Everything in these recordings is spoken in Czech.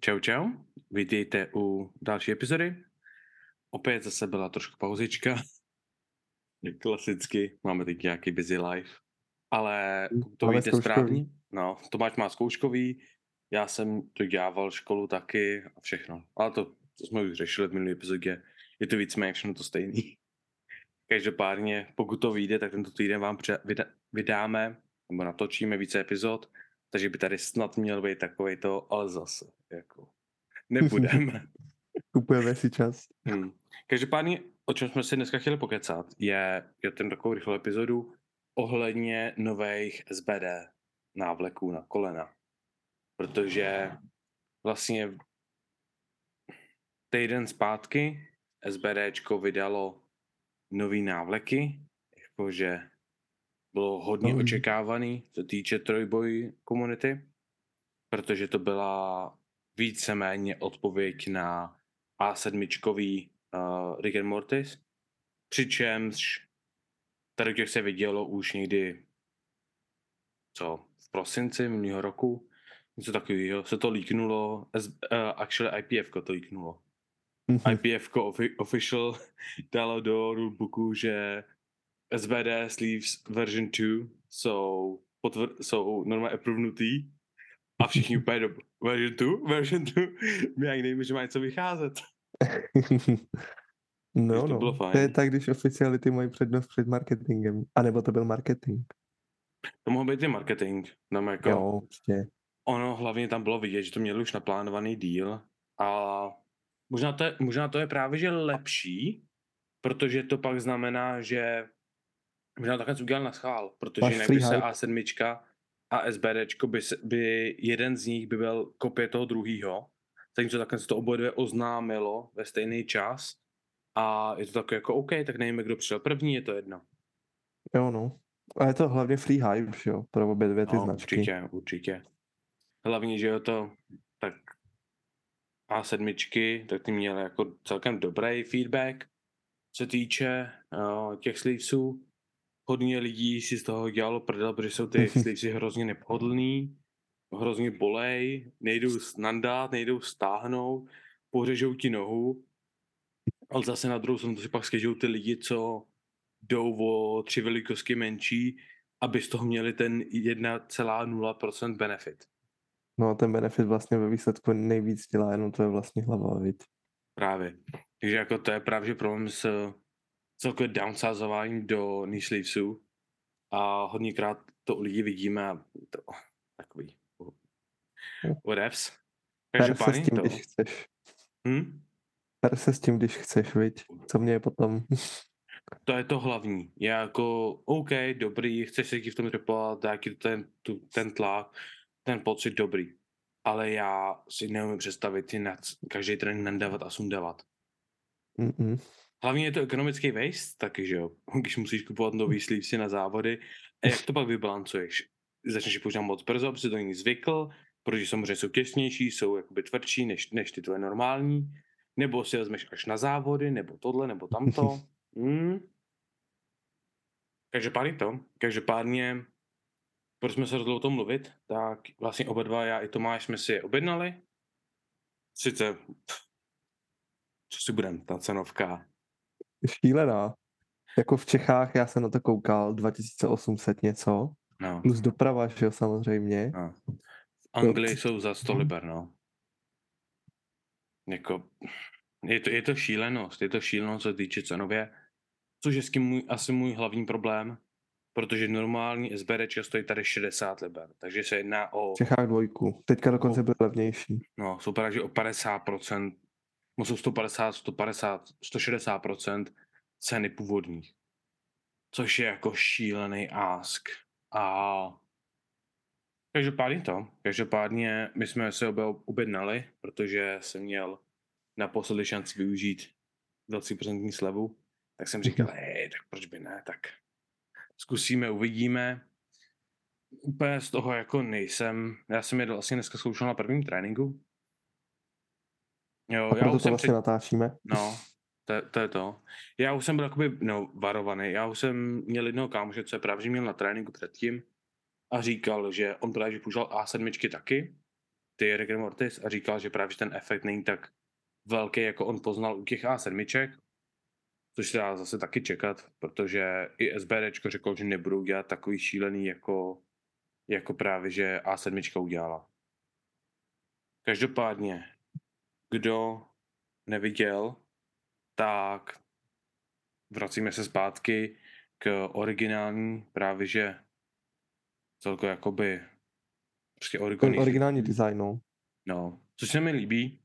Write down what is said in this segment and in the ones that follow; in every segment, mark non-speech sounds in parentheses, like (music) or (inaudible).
čau čau, vítejte u další epizody. Opět zase byla trošku pauzička. (laughs) Klasicky, máme teď nějaký busy life. Ale to Máme víte zkouškový. správně. No, Tomáš má zkouškový, já jsem to dělával školu taky a všechno. Ale to, to jsme už řešili v minulé epizodě. Je to víceméně všechno to stejný. (laughs) Každopádně, pokud to vyjde, tak tento týden vám pře- vyda- vydáme, nebo natočíme více epizod, takže by tady snad měl být takový to, ale zase, jako, nebudeme. (laughs) Kupujeme si čas. Hmm. Každopádně, o čem jsme si dneska chtěli pokecat, je, je ten takovou rychlou epizodu ohledně nových SBD návleků na kolena. Protože vlastně týden zpátky SBDčko vydalo nový návleky, jakože bylo hodně Nový. očekávaný, co týče trojboj komunity, protože to byla víceméně odpověď na A7 uh, Rick and Mortis, přičemž tady těch se vidělo už někdy co, v prosinci minulého roku, něco takového, se to líknulo, uh, actually IPF to líknulo. IPF offi- official (laughs) dalo do rulebooku, že SBD sleeves version 2 jsou, potvr- jsou normálně approvenutý a všichni úplně do version 2, version 2, my ani nevíme, že má něco vycházet. (laughs) no, to no. bylo To je fajn. tak, když oficiality mají přednost před marketingem. A nebo to byl marketing. To mohl být i marketing, nám jako, Jo, prostě. ono hlavně tam bylo vidět, že to měli už naplánovaný díl a možná to, je, možná to je právě, že lepší, protože to pak znamená, že možná to takhle udělal na schvál, protože Máš jinak by se hype. A7 a SBDčko by, se, by jeden z nich by byl kopie toho druhýho, zatímco takhle se to oboje dvě oznámilo ve stejný čas a je to takové jako OK, tak nevíme, kdo přišel první, je to jedno. Jo, no. A je to hlavně free hype, jo, pro obě dvě ty No, značky. určitě, určitě. Hlavně, že jo to, tak A7, tak ty měly jako celkem dobrý feedback, co týče uh, těch slivesů. Hodně lidí si z toho dělalo prdel, protože jsou ty slivesy hrozně nepohodlný, hrozně bolej, nejdou nandat, nejdou stáhnout, pořežou ti nohu, ale zase na druhou stranu to si pak stěžují ty lidi, co jdou o tři velikosti menší, aby z toho měli ten 1,0% benefit. No a ten benefit vlastně ve výsledku nejvíc dělá jenom to je vlastně hlava, viď? Právě. Takže jako to je právě problém s celkově downsizováním do knee sleevesů a hodněkrát to u lidí vidíme a to takový whatevs. Per se s Každopádně tím, to. když chceš. Hm? Per se s tím, když chceš, viď? Co mě je potom? (laughs) To je to hlavní. Je jako, OK, dobrý, chceš se ti v tom repovat, ti ten, tu, ten tlak, ten pocit dobrý. Ale já si neumím představit si na každý trénink nandávat a sundávat. Mm-mm. Hlavně je to ekonomický waste taky, že jo? (laughs) Když musíš kupovat nový sleevesy na závody. A jak to pak vybalancuješ? Začneš je používat moc brzo, protože to není zvykl, protože samozřejmě jsou těsnější, jsou jakoby tvrdší než, než ty tvoje normální. Nebo si je vezmeš až na závody, nebo tohle, nebo tamto. (laughs) Hmm. Každopádně to. Každopádně, proč jsme se rozhodli o tom mluvit, tak vlastně oba dva, já i Tomáš, jsme si je objednali. Sice, co si budem, ta cenovka, Šílená. Jako v Čechách já jsem na to koukal, 2800 něco, no. plus doprava, že jo, samozřejmě. No. V Anglii jsou za 100 liber, no. Jako, je to, je to šílenost, je to šílenost, co týče cenově, což je s tím můj, asi můj hlavní problém, protože normální SBD stojí tady 60 liber, takže se jedná o, V Čechách dvojku. Teďka dokonce byl levnější. no, jsou právě že o 50%, no jsou 150, 150, 160% ceny původních, což je jako šílený ask. A Každopádně to. Každopádně my jsme se oba objednali, protože jsem měl naposledy šanci využít 20% slevu, tak jsem říkal, hej, tak proč by ne, tak zkusíme, uvidíme. Úplně z toho jako nejsem, já jsem je vlastně dneska zkoušel na prvním tréninku. Jo, A já proto už to jsem vlastně před, natáčíme. No, (laughs) to, to je to. Já už jsem byl jakoby, no, varovaný. Já už jsem měl jednoho kámoše, co je právě, že měl na tréninku předtím a říkal, že on právě že používal A7 taky, ty and Mortis a říkal, že právě že ten efekt není tak velký, jako on poznal u těch A7, což se dá zase taky čekat, protože i SBDčko řekl, že nebudou dělat takový šílený, jako, jako právě že A7 udělala. Každopádně, kdo neviděl, tak vracíme se zpátky k originální právě že celkově jakoby prostě originální, originální design, no. no, což se mi líbí.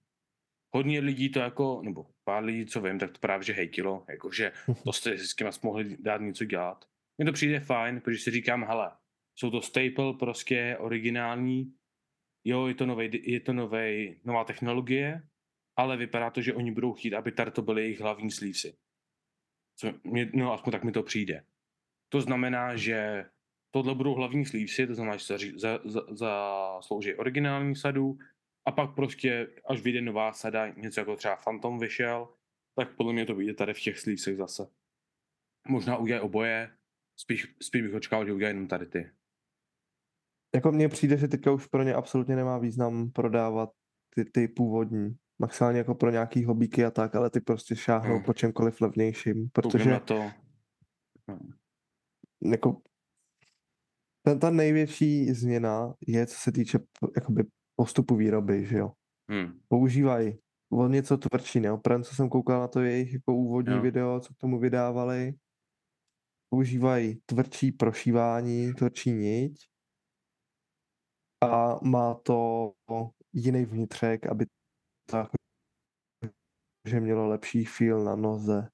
Hodně lidí to jako, nebo pár lidí, co vím, tak to právě že hejtilo, jakože (laughs) to jste s tím mohli dát něco dělat. Mně to přijde fajn, protože si říkám, hele, jsou to staple, prostě originální, jo, je to, novej, je to novej, nová technologie, ale vypadá to, že oni budou chtít, aby tady to byly jejich hlavní slívsy. Co, mě, no aspoň tak mi to přijde. To znamená, že tohle budou hlavní slívsy, to znamená, že za, za, za, zaslouží originální sadu a pak prostě, až vyjde nová sada, něco jako třeba Phantom vyšel, tak podle mě to vyjde tady v těch slívsech zase. Možná udělají oboje, spíš, spíš bych očekával, že udělají jenom tady ty. Jako mně přijde, že teďka už pro ně absolutně nemá význam prodávat ty, ty původní. Maximálně jako pro nějaký hobíky a tak, ale ty prostě šáhnou Hmm. po čemkoliv levnějším, Protože... na to, no, jako ta, ta největší změna je, co se týče jakoby postupu výroby, že jo. hm, Používají o něco tvrdší neopren, co jsem koukal na to jejich jako úvodní Jo. video, co k tomu vydávali. Používají tvrdší prošívání, tvrdší niť a má to jiný vnitřek, aby to jako, že mělo lepší feel na noze.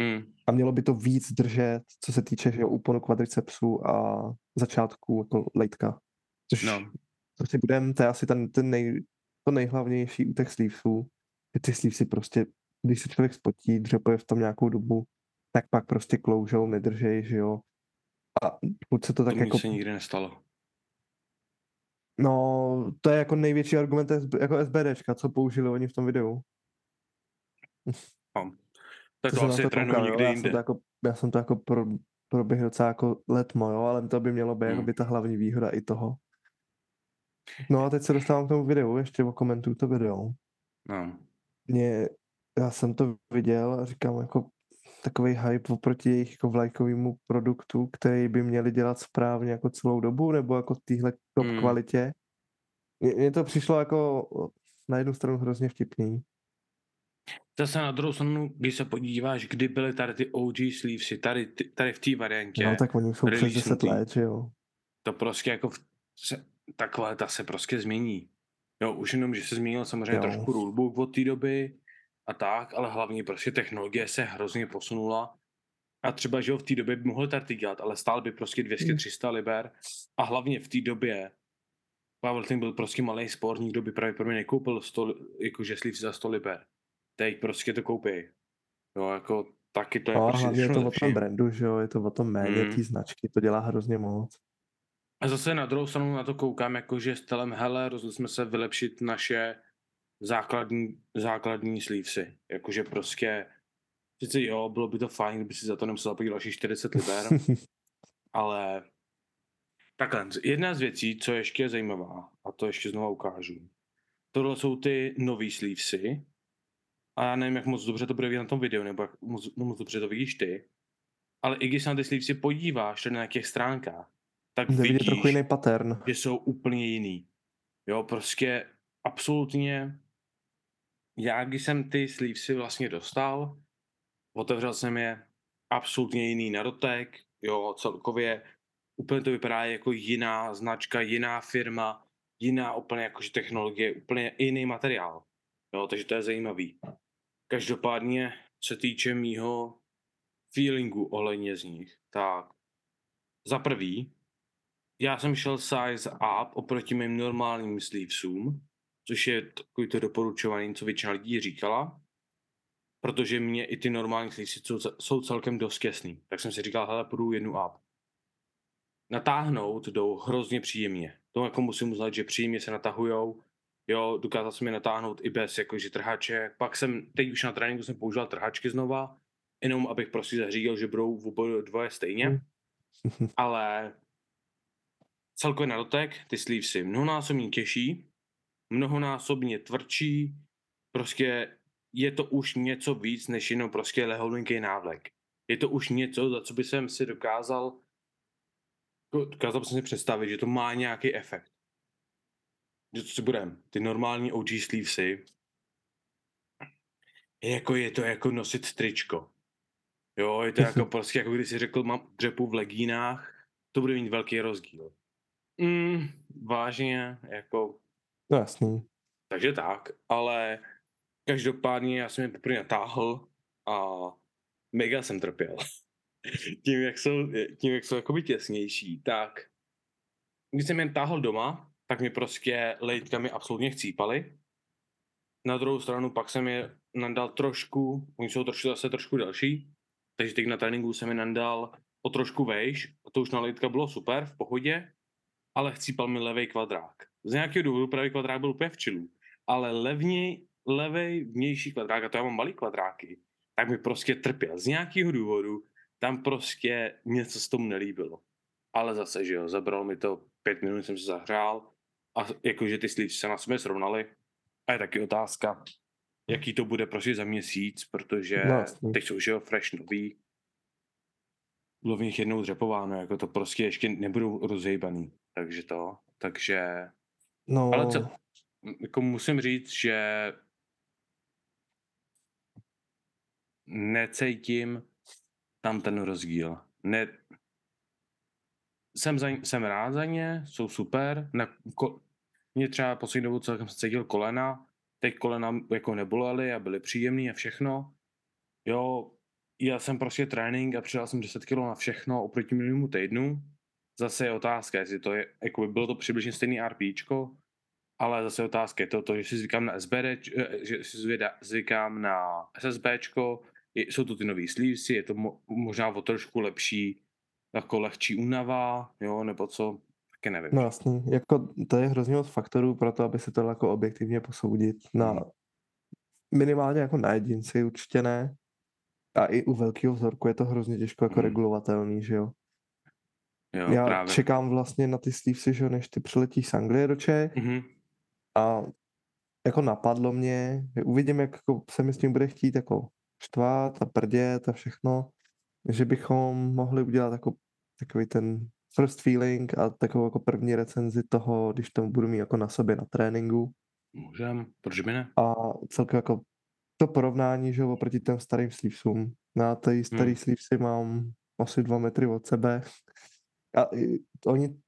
hm, A mělo by to víc držet, co se týče že úponu kvadricepsu a začátku jako lejtka. Což, no, co si budem, to je asi ten, ten nej, to nejhlavnější u těch sleevesů, že ty sleevesy prostě, když se člověk spotí, dřepuje v tom nějakou dobu, tak pak prostě kloužou, nedržej, že jo. A buď se to tak to jako, se nikdy nestalo. No, to je jako největší argument jako SBDčka, co použili oni v tom videu. No. Tak to jsem na asi to koukal, někde já jsem jinde. to jako, já jsem to jako pro, proběhl docela jako letmo, jo, ale to by mělo být Hmm. hmm. ta hlavní výhoda i toho. No a teď se dostávám k tomu videu, ještě okomentuju to video. No. Mě, já jsem to viděl a říkám jako takový hype oproti jejich jako vlajkovému produktu, který by měli dělat správně jako celou dobu, nebo jako v téhle top Hmm. kvalitě. Mně, to přišlo jako na jednu stranu hrozně vtipný. Zase na druhou stranu, když se podíváš, kdy byly tady ty OG sleevesy, tady, tady v té variantě, No tak oni jsou přes 10 releasenutý. let, že jo. to prostě jako v, se, ta kvalita se prostě změní. Jo, už jenom, že se změnil samozřejmě Jo. trošku rulebook od té doby a tak, ale hlavně prostě technologie se hrozně posunula a třeba, že jo, v té době by mohl tady dělat, ale stál by prostě 200-300 liber a hlavně v té době powerlifting byl prostě malý sport, nikdo by právě pro mě nekoupil 100, jakože sleeves za 100 liber. Teď prostě to koupí. Jo, jako taky to je No a prostě je to o lepší. tom brandu, že jo, je to o tom méně Mm. té značky, to dělá hrozně moc. A zase na druhou stranu na to koukám, jako že stylem hele, rozhodli jsme se vylepšit naše základní, základní sleevesy. Jakože prostě, sice jo, bylo by to fajn, kdyby si za to nemusel zaplatit další 40 liber, (laughs) ale takhle, jedna z věcí, co ještě je zajímavá, a to ještě znova ukážu, tohle jsou ty nový sleevesy, a já nevím, jak moc dobře to bude vidět na tom videu, nebo jak moc, moc dobře to vidíš ty, ale i když se na ty sleevesy podíváš tady na nějakých stránkách, tak Jde vidět vidíš, trochu jiný pattern. že jsou úplně jiný. Jo, prostě absolutně, já když jsem ty sleevesy vlastně dostal, otevřel jsem je, absolutně jiný na dotek, jo, celkově úplně to vypadá jako jiná značka, jiná firma, jiná úplně jakože technologie, úplně jiný materiál. Jo, takže to je zajímavý. Každopádně, se týče mýho feelingu ohledně z nich, tak za prvý, já jsem šel size up oproti mým normálním sleevesům, což je takový to doporučovaný, co většina lidí říkala, protože mě i ty normální sleevesy jsou, jsou celkem dost těsný. Tak jsem si říkal, hele, půjdu jednu up. Natáhnout jdou hrozně příjemně. To jako musím uznat, že příjemně se natahujou. Jo, dokázal jsem je natáhnout i bez jakože trhače. Pak jsem, teď už na tréninku jsem používal trhačky znova, jenom abych prostě zařídil, že budou v oboje dvoje stejně. Hmm. Ale celkově na dotek ty sleevesy mnohonásobně těžší, mnohonásobně tvrdší, prostě je to už něco víc, než jenom prostě leholinký návlek. Je to už něco, za co by jsem si dokázal, dokázal jsem si představit, že to má nějaký efekt. Že co si budem, ty normální OG sleevesy, jako je to jako nosit tričko. Jo, je to jako (laughs) prostě, jako když si řekl, mám dřepu v legínách, to bude mít velký rozdíl. Mm, vážně, jako... No jasný. Takže tak, ale každopádně já jsem je poprvé natáhl a mega jsem trpěl. (laughs) tím, jak jsou, tím, jak jsou jakoby těsnější, tak když jsem jen táhl doma, tak mi prostě lejtkami absolutně chcípaly. Na druhou stranu pak jsem je nandal trošku, oni jsou trošku zase trošku delší, takže teď na tréninku jsem je nandal o trošku vejš, to už na lejtka bylo super, v pohodě, ale chcípal mi levý kvadrák. Z nějakého důvodu pravý kvadrák byl úplně v čilu, ale levně, levej vnější kvadrák, a to já mám malý kvadráky, tak mi prostě trpěl. Z nějakého důvodu tam prostě něco s tomu nelíbilo. Ale zase, že jo, zabralo mi to pět minut, jsem se zahřál a jakože ty slívy se na sebe srovnaly. A je taky otázka, jaký to bude prostě za měsíc, protože No, teď jsou, že jo, fresh nový. Bylo v nich jednou dřepováno, jako to prostě ještě nebudou rozejbaný. Takže to, takže... no, Ale co, jako musím říct, že necítím tam ten rozdíl. Ne, jsem, za, jsem rád za ně, jsou super. Na, ko, mě třeba poslední dobu celkem se cítil kolena, teď kolena jako nebolely a byly příjemný a všechno. Jo, já jsem prostě trénink a přidal jsem 10 kg na všechno oproti minulému týdnu. Zase je otázka, jestli to je, jako by bylo to přibližně stejný RPčko, ale zase otázka je to, to že si zvykám na SBD, eh, že si zvěda, zvykám na SSBčko, jsou to ty nový sleevesy, je to mo, možná o trošku lepší, jako lehčí únava, jo, nebo co, taky nevím. no jasný. Jako to je hrozně moc faktorů pro to, aby se to jako objektivně posoudit. Na, Mhm. minimálně jako na jedinci určitě ne. A i u velkého vzorku je to hrozně těžko jako Mhm. regulovatelný, že jo. Jo, Já právě. čekám vlastně na ty sleevesy, že než ty přiletíš z Anglie do Čech Mhm. a jako napadlo mě, že uvidím, jak jako se mi s tím bude chtít jako štvát a prdět a všechno, že bychom mohli udělat jako takový ten first feeling a takovou jako první recenzi toho, když to budu mít jako na sobě na tréninku Můžem, proč by ne? a celkem jako to porovnání, že oproti těm starým sleevesům. Na ty starý Hmm. sleevesy mám asi dva metry od sebe a i oni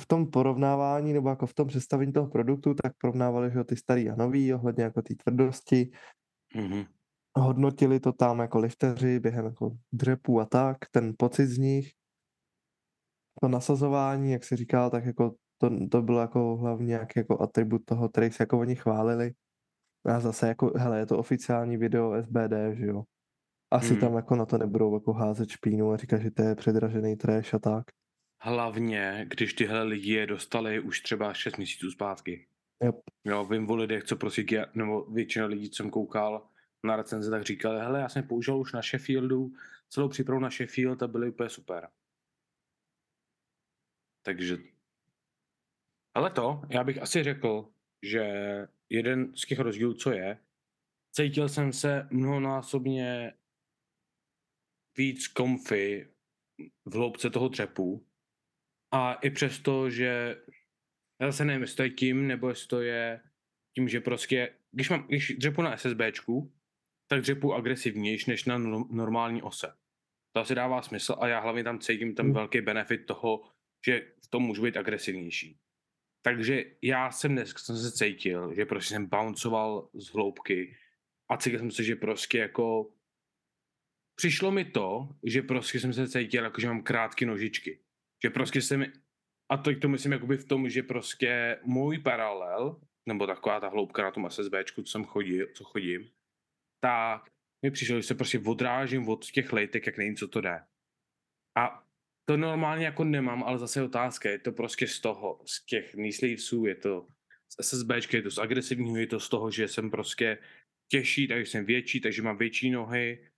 v tom porovnávání nebo jako v tom představení toho produktu, tak porovnávali, že jo, ty starý a nový ohledně jako té tvrdosti, Mhm. hodnotili to tam jako lifteři během jako dřepů a tak, ten pocit z nich, to nasazování, jak se říká, tak jako to, to bylo jako hlavně nějaký jako atribut toho, který se jako oni chválili. A zase jako, hele, je to oficiální video SBD, že jo. Asi Mhm. tam jako na to nebudou jako házet špínu a říkat, že to je předražený trash a tak. Hlavně, když tyhle lidi je dostali už třeba 6 měsíců zpátky. Yep. Jo, vím o lidech, co prostě, já- nebo většina lidí, co jsem koukal na recenze, tak říkali, hele, já jsem použil už na Sheffieldu, celou přípravu na Sheffield a byly úplně super. Takže, ale to, já bych asi řekl, že jeden z těch rozdílů, co je, cítil jsem se mnohonásobně víc comfy v hloubce toho dřepu a i přesto, že já zase nevím, jestli to je tím, nebo jestli to je tím, že prostě, když, mám, když dřepu na SSBčku, tak dřepu agresivnější než na no- normální ose. To asi dává smysl a já hlavně tam cítím ten Hmm. velký benefit toho, že v tom můžu být agresivnější. Takže já jsem dnes jsem se cítil, že prostě jsem bouncoval z hloubky a cítil jsem se, že prostě jako přišlo mi to, že prostě jsem se cítil jako, že mám krátké nožičky. Že prostě jsem, a to, to myslím jakoby v tom, že prostě můj paralel, nebo taková ta hloubka na tom SSBčku, co jsem chodil, co chodím, tak mi přišlo, že se prostě odrážím od těch lejtek, jak nevím, co to jde. A to normálně jako nemám, ale zase je otázka, je to prostě z toho, z těch sleevesů, je to z SSBčky, je to z agresivního, je to z toho, že jsem prostě těžší, takže jsem větší, takže mám větší nohy.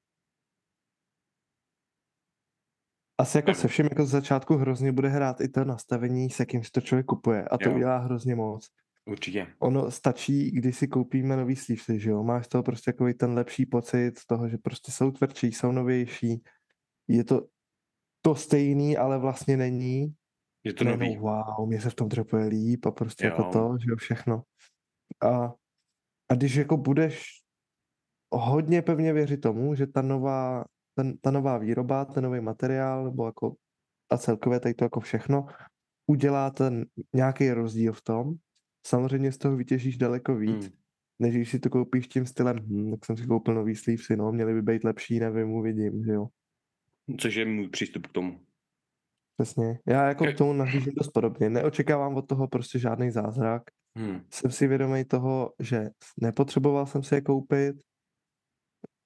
Asi jako se vším jako z začátku hrozně bude hrát i to nastavení, se kým si to člověk kupuje a to Jo. udělá hrozně moc. Určitě. Ono stačí, když si koupíme nový sleevesy, že jo? Máš z toho prostě takový ten lepší pocit z toho, že prostě jsou tvrdší, jsou novější. Je to to stejný, ale vlastně není. Je to Najednou, nový. wow, mě se v tom trepuje líp a prostě jako Jo. to, že jo, všechno. A, a když jako budeš hodně pevně věřit tomu, že ta nová, ten, ta nová výroba, ten nový materiál, nebo jako a celkově tady to jako všechno, udělá ten nějaký rozdíl v tom, samozřejmě z toho vytěžíš daleko víc, Hmm. než když si to koupíš tím stylem, hm, tak jsem si koupil nový sleevesy, no, měly by být lepší, nevím, uvidím, že jo. Což je můj přístup k tomu. Přesně. Já jako Jak- k tomu nahlížím dost podobně. Neočekávám od toho prostě žádný zázrak. Hmm. Jsem si vědomý toho, že nepotřeboval jsem si je koupit,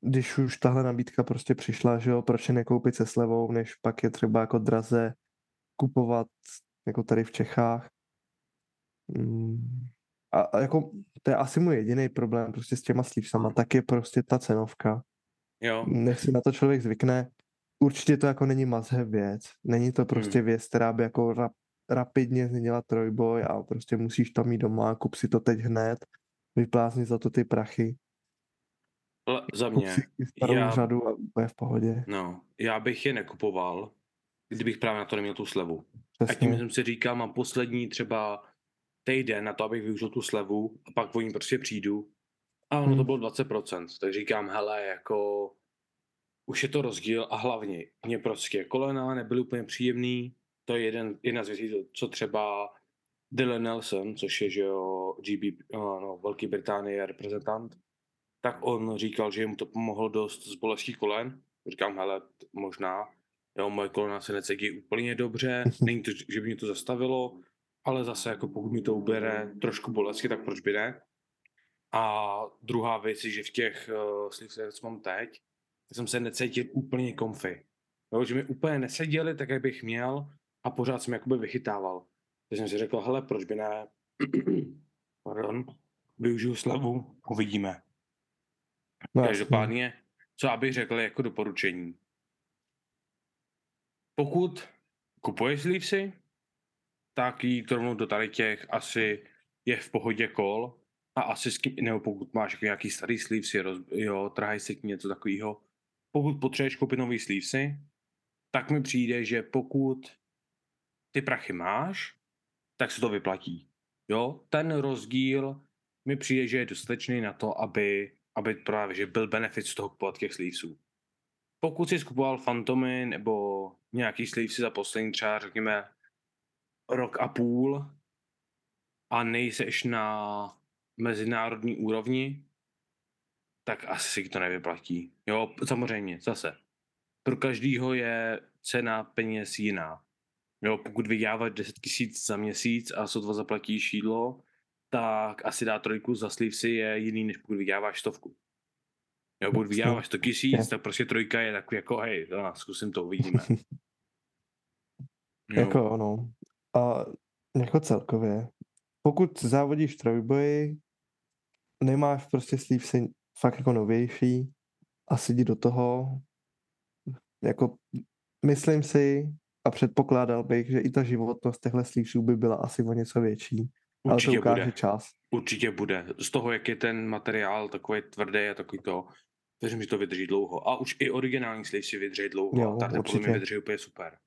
když už tahle nabídka prostě přišla, že jo, proč je nekoupit se slevou, než pak je třeba jako draze kupovat jako tady v Čechách. Mm. A, a jako to je asi můj jediný problém prostě s těma sleevesama, tak je prostě ta cenovka. Jo. Než si na to člověk zvykne, určitě to jako není have věc. Není to prostě věc, která by jako rap, rapidně změnila trojboj a prostě musíš to mít doma, kup si to teď hned, vyplázni za to ty prachy, Ale za mě, starou já- řadu a bude v pohodě. no, já bych je nekupoval, kdybych právě na to neměl tu slevu. A tím Přesně. jsem si říkal, mám poslední třeba týden na to, abych využil tu slevu a pak o ní prostě přijdu. A ono to Hmm. bylo 20%, tak říkám, hele, jako už je to rozdíl a hlavně mě prostě kolena nebyly úplně příjemný. To je jeden, jedna z věcí, co třeba Dylan Nelson, což je, že jo, GB, no, no, Velký Británie reprezentant, tak on říkal, že mu to pomohlo dost z bolestí kolen. Říkám, hele, možná, jo, moje kolena se necítí úplně dobře, (laughs) není to, že by mě to zastavilo, ale zase jako pokud mi to ubere trošku bolesti, tak proč by ne? A druhá věc je, že v těch uh, slivsech, co mám teď, tak jsem se necítil úplně comfy. Jo, že mi úplně neseděli tak, jak bych měl a pořád jsem jakoby vychytával. Takže jsem si řekl, hele, proč by ne, (clears throat) pardon, využiju slevu, uvidíme. No. Každopádně, co já bych řekl jako doporučení. Pokud kupuješ slívsy, tak jít rovnou do tady těch asi je v pohodě kol a asi nebo pokud máš jako nějaký starý slívsy, jo, trhaj si k něco takového. Pokud potřebuješ koupit nový slívsy, tak mi přijde, že pokud ty prachy máš, tak se to vyplatí. Jo, ten rozdíl mi přijde, že je dostatečný na to, aby, aby právě, že byl benefit z toho kupovat těch sleevesů. Pokud jsi skupoval fantomy nebo nějaký sleevesy za poslední třeba, řekněme, rok a půl a nejseš na mezinárodní úrovni, tak asi si to nevyplatí. Jo, samozřejmě, zase. Pro každýho je cena peněz jiná. Jo, pokud vyděláváš 10 tisíc za měsíc a sotva zaplatíš jídlo, tak asi dát trojku za slivsy je jiný, než pokud vyděláváš stovku. Jo, pokud Jasně. vyděláváš 100 tisíc, tak prostě trojka je takový jako, hej, no, zkusím to, uvidíme. (laughs) Jo, Jako ono. A jako celkově. Pokud závodíš trojboji, nemáš prostě sleevesy fakt jako novější a sedí do toho, jako myslím si a předpokládal bych, že i ta životnost těchto sleevesů by byla asi o něco větší. Ale to určitě ukáže bude. čas. Určitě bude. Z toho, jak je ten materiál takový tvrdý a takový to, věřím, že to vydrží dlouho. A už i originální slivsy vydrží dlouho. Jo, a Tarta podle mě určitě. vydrží úplně super.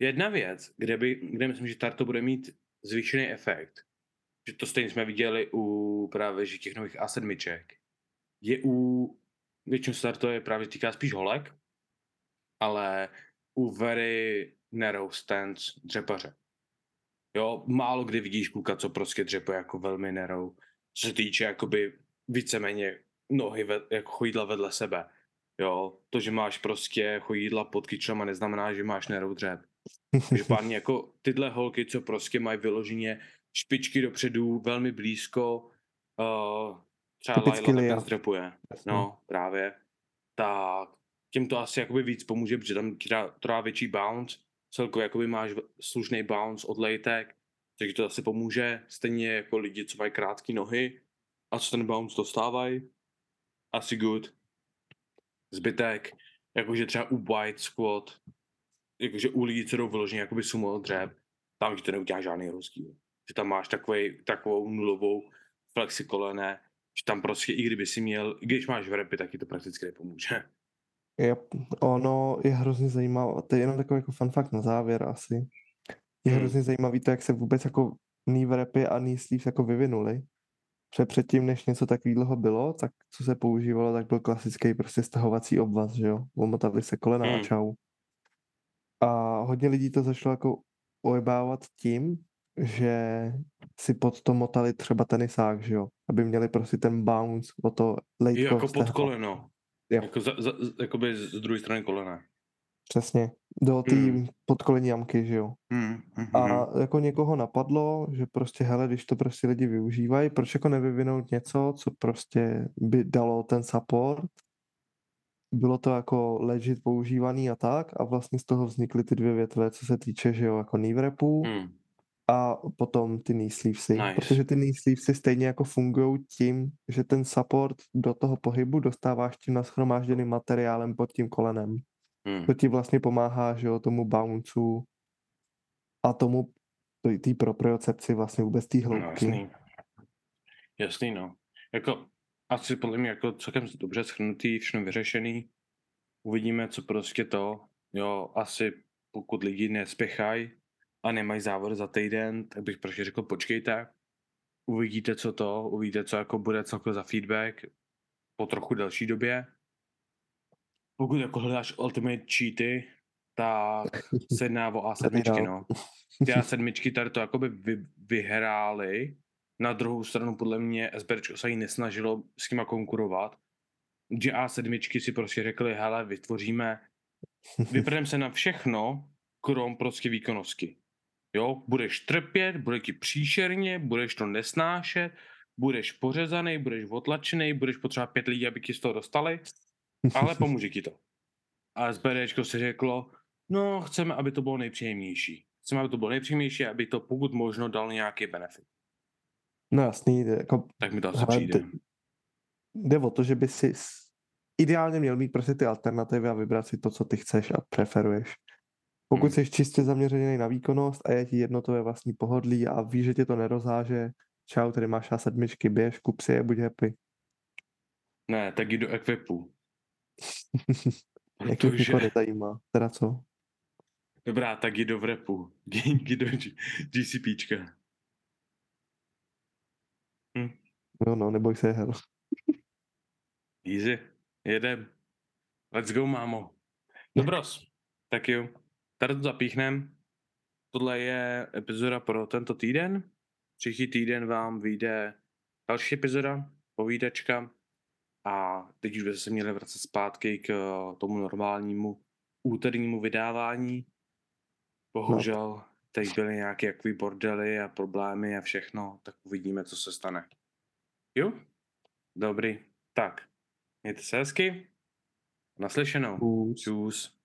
Jedna věc, kde, by, kde myslím, že Tarto bude mít zvýšený efekt, že to stejně jsme viděli u právě že těch nových A7, je u, většinou se Tarto je právě týká spíš holek, ale u very narrow stance dřepaře. Jo, málo kdy vidíš kluka, co prostě dřepe jako velmi narrow, co se týče jakoby víceméně nohy ve, jako chodidla vedle sebe. Jo, to, že máš prostě chodidla pod kyčlema, neznamená, že máš narrow dřep. (laughs) Každopádně jako tyhle holky, co prostě mají vyloženě špičky dopředu, velmi blízko, uh, třeba Typicky Laila Lia. takhle zdrepuje. No, právě. Tak těm to asi jakoby víc pomůže, protože tam dá větší bounce, celkově jakoby máš slušný bounce od lejtek, takže to asi pomůže, stejně jako lidi, co mají krátké nohy a co ten bounce dostávají, asi good. Zbytek, jakože třeba u white squat, jakože u lidí, co jdou vyloženě jakoby sumo dřep, tam ti to neudělá žádný rozdíl. že tam máš takovej, takovou nulovou flexi kolene, že tam prostě i kdyby si měl, když máš v repy, tak ti to prakticky nepomůže. Yep. Ono je hrozně zajímavé, to je jenom takový jako fun fact na závěr asi. Je Hmm. hrozně zajímavý to, jak se vůbec jako knee wrapy a knee sleeves jako vyvinuli. Protože předtím, než něco takového bylo, tak co se používalo, tak byl klasický prostě stahovací obvaz, že jo. Omotali se kolena Hmm. a čau. A hodně lidí to začalo jako ojebávat tím, že si pod to motali třeba tenisák, že jo. Aby měli prostě ten bounce o to lejtko jako pod koleno. Jo. Jako za, za, z- jakoby z druhé strany kolena. Přesně. Do té Hmm. podkolení jamky, že jo. Hmm. hmm, A hmm. jako někoho napadlo, že prostě hele, když to prostě lidi využívají, proč jako nevyvinout něco, co prostě by dalo ten support, bylo to jako legit používaný a tak a vlastně z toho vznikly ty dvě větve, co se týče, že jo, jako knee wrapů Hmm. A potom ty knee sleevesy, Nice. protože ty knee sleevesy stejně jako fungují tím, že ten support do toho pohybu dostáváš tím naschromážděným materiálem pod tím kolenem. Hmm. To ti vlastně pomáhá, že jo, tomu bounceu a tomu té propriocepci vlastně vůbec té No, hloubky. jasný. Jasný, no. Jako, asi podle mě jako celkem dobře schrnutý, všechno vyřešený. Uvidíme, co prostě to. Jo, asi pokud lidi nespěchají a nemají závod za týden, tak bych prostě řekl, počkejte. Uvidíte, co to, uvidíte, co jako bude celkově za feedback po trochu delší době. Pokud jako hledáš ultimate cheaty, tak (laughs) se jedná o Tady A7, dál. no. Ty A7 tady to jakoby vy, vyhrály. Na druhou stranu podle mě SBRčko se jí nesnažilo s nima konkurovat. Že A7 si prostě řekli, hele, vytvoříme, vyprdeme se na všechno, krom prostě výkonnosti. Jo, budeš trpět, bude ti příšerně, budeš to nesnášet, budeš pořezaný, budeš otlačený, budeš potřebovat pět lidí, aby ti z toho dostali, ale (laughs) pomůže ti to. A SBDčko si řeklo, no, chceme, aby to bylo nejpříjemnější. Chceme, aby to bylo nejpříjemnější, aby to pokud možno dal nějaký benefit. No jasný, jako, Tak mi to asi hele, přijde. jde o to, že by si ideálně měl mít prostě ty alternativy a vybrat si to, co ty chceš a preferuješ. Pokud Hmm. jsi čistě zaměřený na výkonnost a je ti jedno tvoje vlastní pohodlí a víš, že tě to nerozáže, čau, tady máš A7, běž, kup si je, buď happy. Ne, tak jdi do Equipu. (laughs) Jak to Protože, nikoho nezajímá. Teda co? dobrá, tak jdi do Vrepu. (laughs) Jdi do GCPčka. No, no, neboj se, hel. Easy. Jedem. Let's go, mámo. Dobros. Tak jo. Tady to zapíchnem. Tohle je epizoda pro tento týden. Příští týden vám vyjde další epizoda, povídačka. A teď už byste se měli vracet zpátky k eh, tomu normálnímu úternímu vydávání. Bohužel teď byly nějaké jaký bordely a problémy a všechno, tak uvidíme, co se stane. Jo? Dobrý. Tak. Mějte se hezky. Naslyšenou. Kus. Čus.